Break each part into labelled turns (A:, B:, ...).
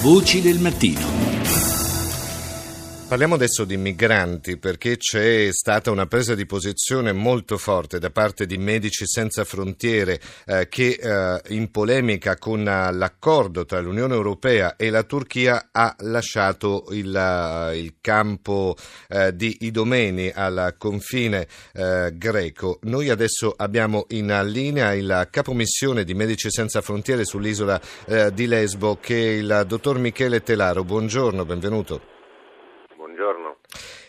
A: Voci del mattino.
B: Parliamo adesso di migranti perché c'è stata una presa di posizione molto forte da parte di Medici Senza Frontiere eh, che eh, in polemica con uh, l'accordo tra l'Unione Europea e la Turchia ha lasciato il, uh, il campo uh, di Idomeni al confine greco. Noi adesso abbiamo in linea il capomissione di Medici Senza Frontiere sull'isola di Lesbo che è il dottor Michele Telaro. Buongiorno, benvenuto.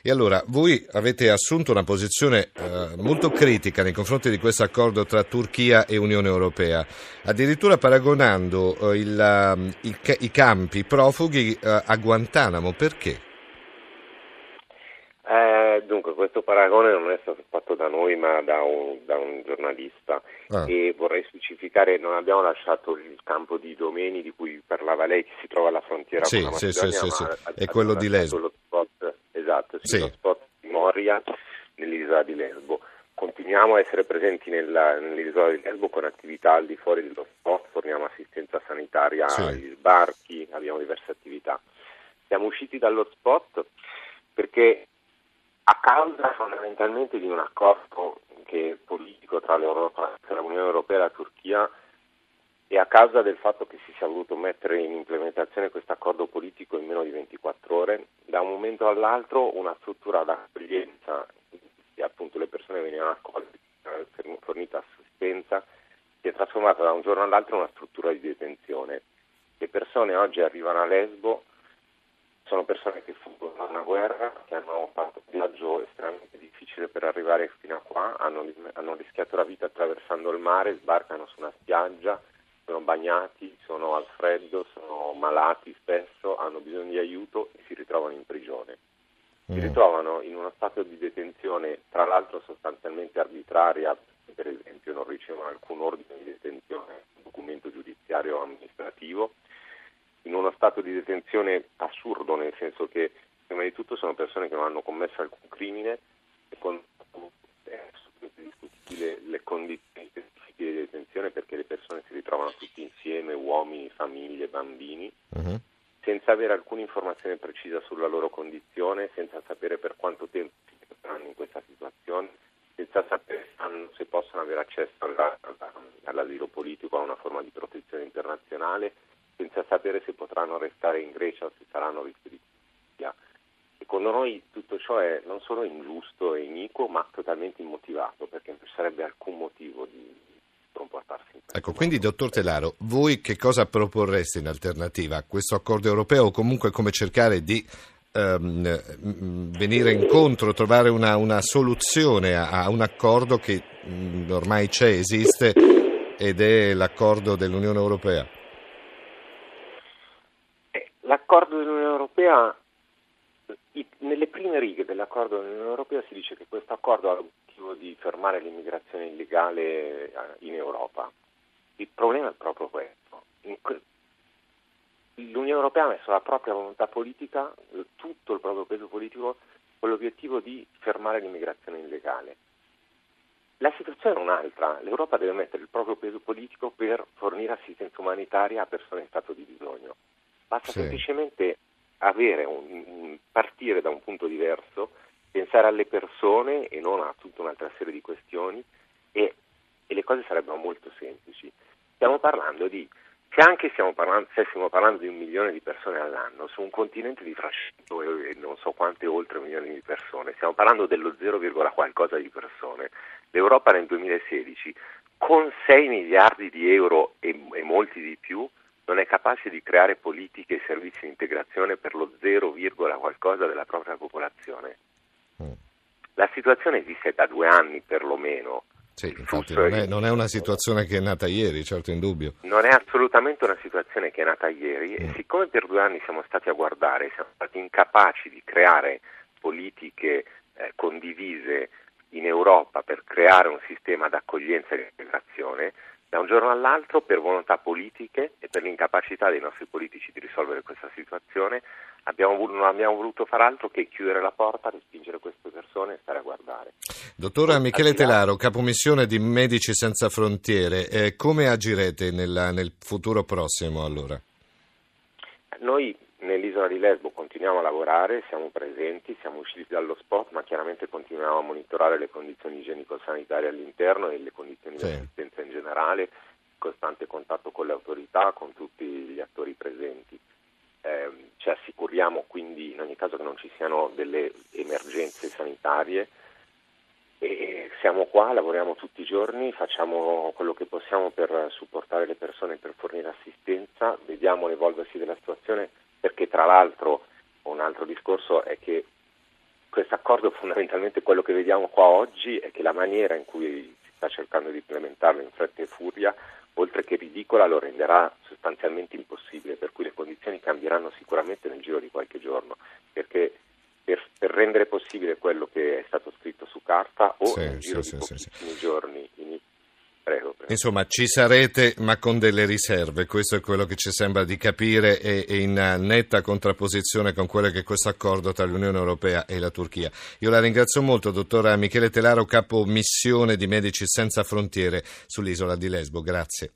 B: E allora, voi avete assunto una posizione eh, molto critica nei confronti di questo accordo tra Turchia e Unione Europea, addirittura paragonando eh, il, um, i, i, campi profughi eh, a Guantanamo. Perché?
C: Eh, dunque, questo paragone non è stato fatto da noi ma da un, da un giornalista ah. e vorrei specificare, non abbiamo lasciato il campo di Domeni di cui parlava lei che si trova alla frontiera
B: sì,
C: con la
B: Macedonia, sì, sì, sì. è quello di Lesbo
C: esatto, sì, spot di Moria nell'isola di Lesbo. Continuiamo a essere presenti nella, nell'isola di Lesbo con attività al di fuori dello spot, forniamo assistenza sanitaria sì. agli sbarchi, abbiamo diverse attività. Siamo usciti dallo spot perché a causa fondamentalmente di un accordo politico tra, tra l'Unione Europea e la Turchia e a causa del fatto che si sia voluto mettere in implementazione questo accordo politico in meno di 24 ore, da un momento all'altro una struttura d'accoglienza, e appunto le persone venivano accolte, fornita assistenza, si è trasformata da un giorno all'altro in una struttura di detenzione. Le persone oggi arrivano a Lesbo, sono persone che fuggono da una guerra, che hanno fatto un viaggio estremamente difficile per arrivare fino a qua, hanno, hanno rischiato la vita attraversando il mare, sbarcano su una spiaggia, sono bagnati, sono al freddo, sono malati spesso, hanno bisogno di aiuto e si ritrovano in prigione. Si mm. ritrovano in uno stato di detenzione, tra l'altro sostanzialmente arbitraria, per esempio non ricevono alcun ordine di detenzione, documento giudiziario o amministrativo, in uno stato di detenzione assurdo, nel senso che prima di tutto sono persone che non hanno commesso alcun crimine e con discutibile le condizioni di detenzione perché le persone si ritrovano tutti insieme, uomini, famiglie, bambini, uh-huh. senza avere alcuna informazione precisa sulla loro condizione, senza sapere per quanto tempo si troveranno in questa situazione, senza sapere se possono avere accesso alla, alla, all'asilo politico, a una forma di protezione internazionale, senza sapere se potranno restare in Grecia o se saranno rispediti via. Secondo noi tutto ciò è non solo ingiusto e iniquo, ma totalmente immotivato, perché non ci sarebbe alcun motivo di.
B: Ecco, quindi dottor Telaro, voi che cosa proporreste in alternativa a questo accordo europeo o comunque come cercare di ehm, venire incontro, trovare una, una soluzione a, a, un accordo che mh, ormai c'è, esiste ed è l'accordo dell'Unione Europea?
C: Eh, l'accordo dell'Unione Europea, nelle prime righe dell'accordo dell'Unione Europea si dice che questo accordo ha l'obiettivo di fermare l'immigrazione illegale eh, in Europa. Il problema è proprio questo. L'Unione Europea ha messo la propria volontà politica, tutto il proprio peso politico, con l'obiettivo di fermare l'immigrazione illegale. La situazione è un'altra, l'Europa deve mettere il proprio peso politico per fornire assistenza umanitaria a persone in stato di bisogno. Basta sì. semplicemente un, partire da un punto diverso pensare alle persone e non a tutta un'altra serie di questioni e, e le cose sarebbero molto semplici. Stiamo parlando di, se anche stiamo parlando, se stiamo parlando di un milione di persone all'anno, su un continente di 300 e non so quante oltre milioni di persone, stiamo parlando dello 0, qualcosa di persone. L'Europa nel 2016 con 6 miliardi di euro e, e molti di più non è capace di creare politiche e servizi di integrazione per lo 0, qualcosa della propria popolazione. La situazione esiste da due anni perlomeno.
B: Sì, infatti non è, non è, una situazione che è nata ieri, certo in dubbio.
C: Non è assolutamente una situazione che è nata ieri mm. e siccome per due anni siamo stati a guardare, siamo stati incapaci di creare politiche eh, condivise in Europa per creare un sistema d'accoglienza e di integrazione, da un giorno all'altro per volontà politiche e per l'incapacità dei nostri politici di risolvere questa situazione abbiamo, non abbiamo voluto far altro che chiudere la porta, respingere queste persone e stare a guardare.
B: Dottora Michele Telaro, capomissione di Medici Senza Frontiere, eh, come agirete nella, nel futuro prossimo allora?
C: noi nell'isola di Lesbo continuiamo a lavorare, siamo presenti, siamo usciti dallo spot, ma chiaramente continuiamo a monitorare le condizioni igienico-sanitarie all'interno e le condizioni sì. di assistenza in generale, in costante contatto con le autorità, con tutti gli attori presenti. Eh, ci assicuriamo quindi in ogni caso che non ci siano delle emergenze sanitarie. E siamo qua, lavoriamo tutti i giorni, facciamo quello che possiamo per supportare le persone, per fornire assistenza, vediamo l'evolversi della situazione perché tra l'altro un altro discorso è che questo accordo fondamentalmente quello che vediamo qua oggi è che la maniera in cui si sta cercando di implementarlo in fretta e furia, oltre che ridicola, lo renderà sostanzialmente impossibile, per cui condizioni cambieranno sicuramente nel giro di qualche giorno, perché per, per rendere possibile quello che è stato scritto su carta o sì, nel giro sì, di sì, giorni Prego, prego.
B: Insomma, ci sarete, ma con delle riserve. Questo è quello che ci sembra di capire e, in netta contrapposizione con quello che è questo accordo tra l'Unione Europea e la Turchia. Io la ringrazio molto, dottor Michele Telaro, capo missione di Medici Senza Frontiere sull'isola di Lesbo. Grazie.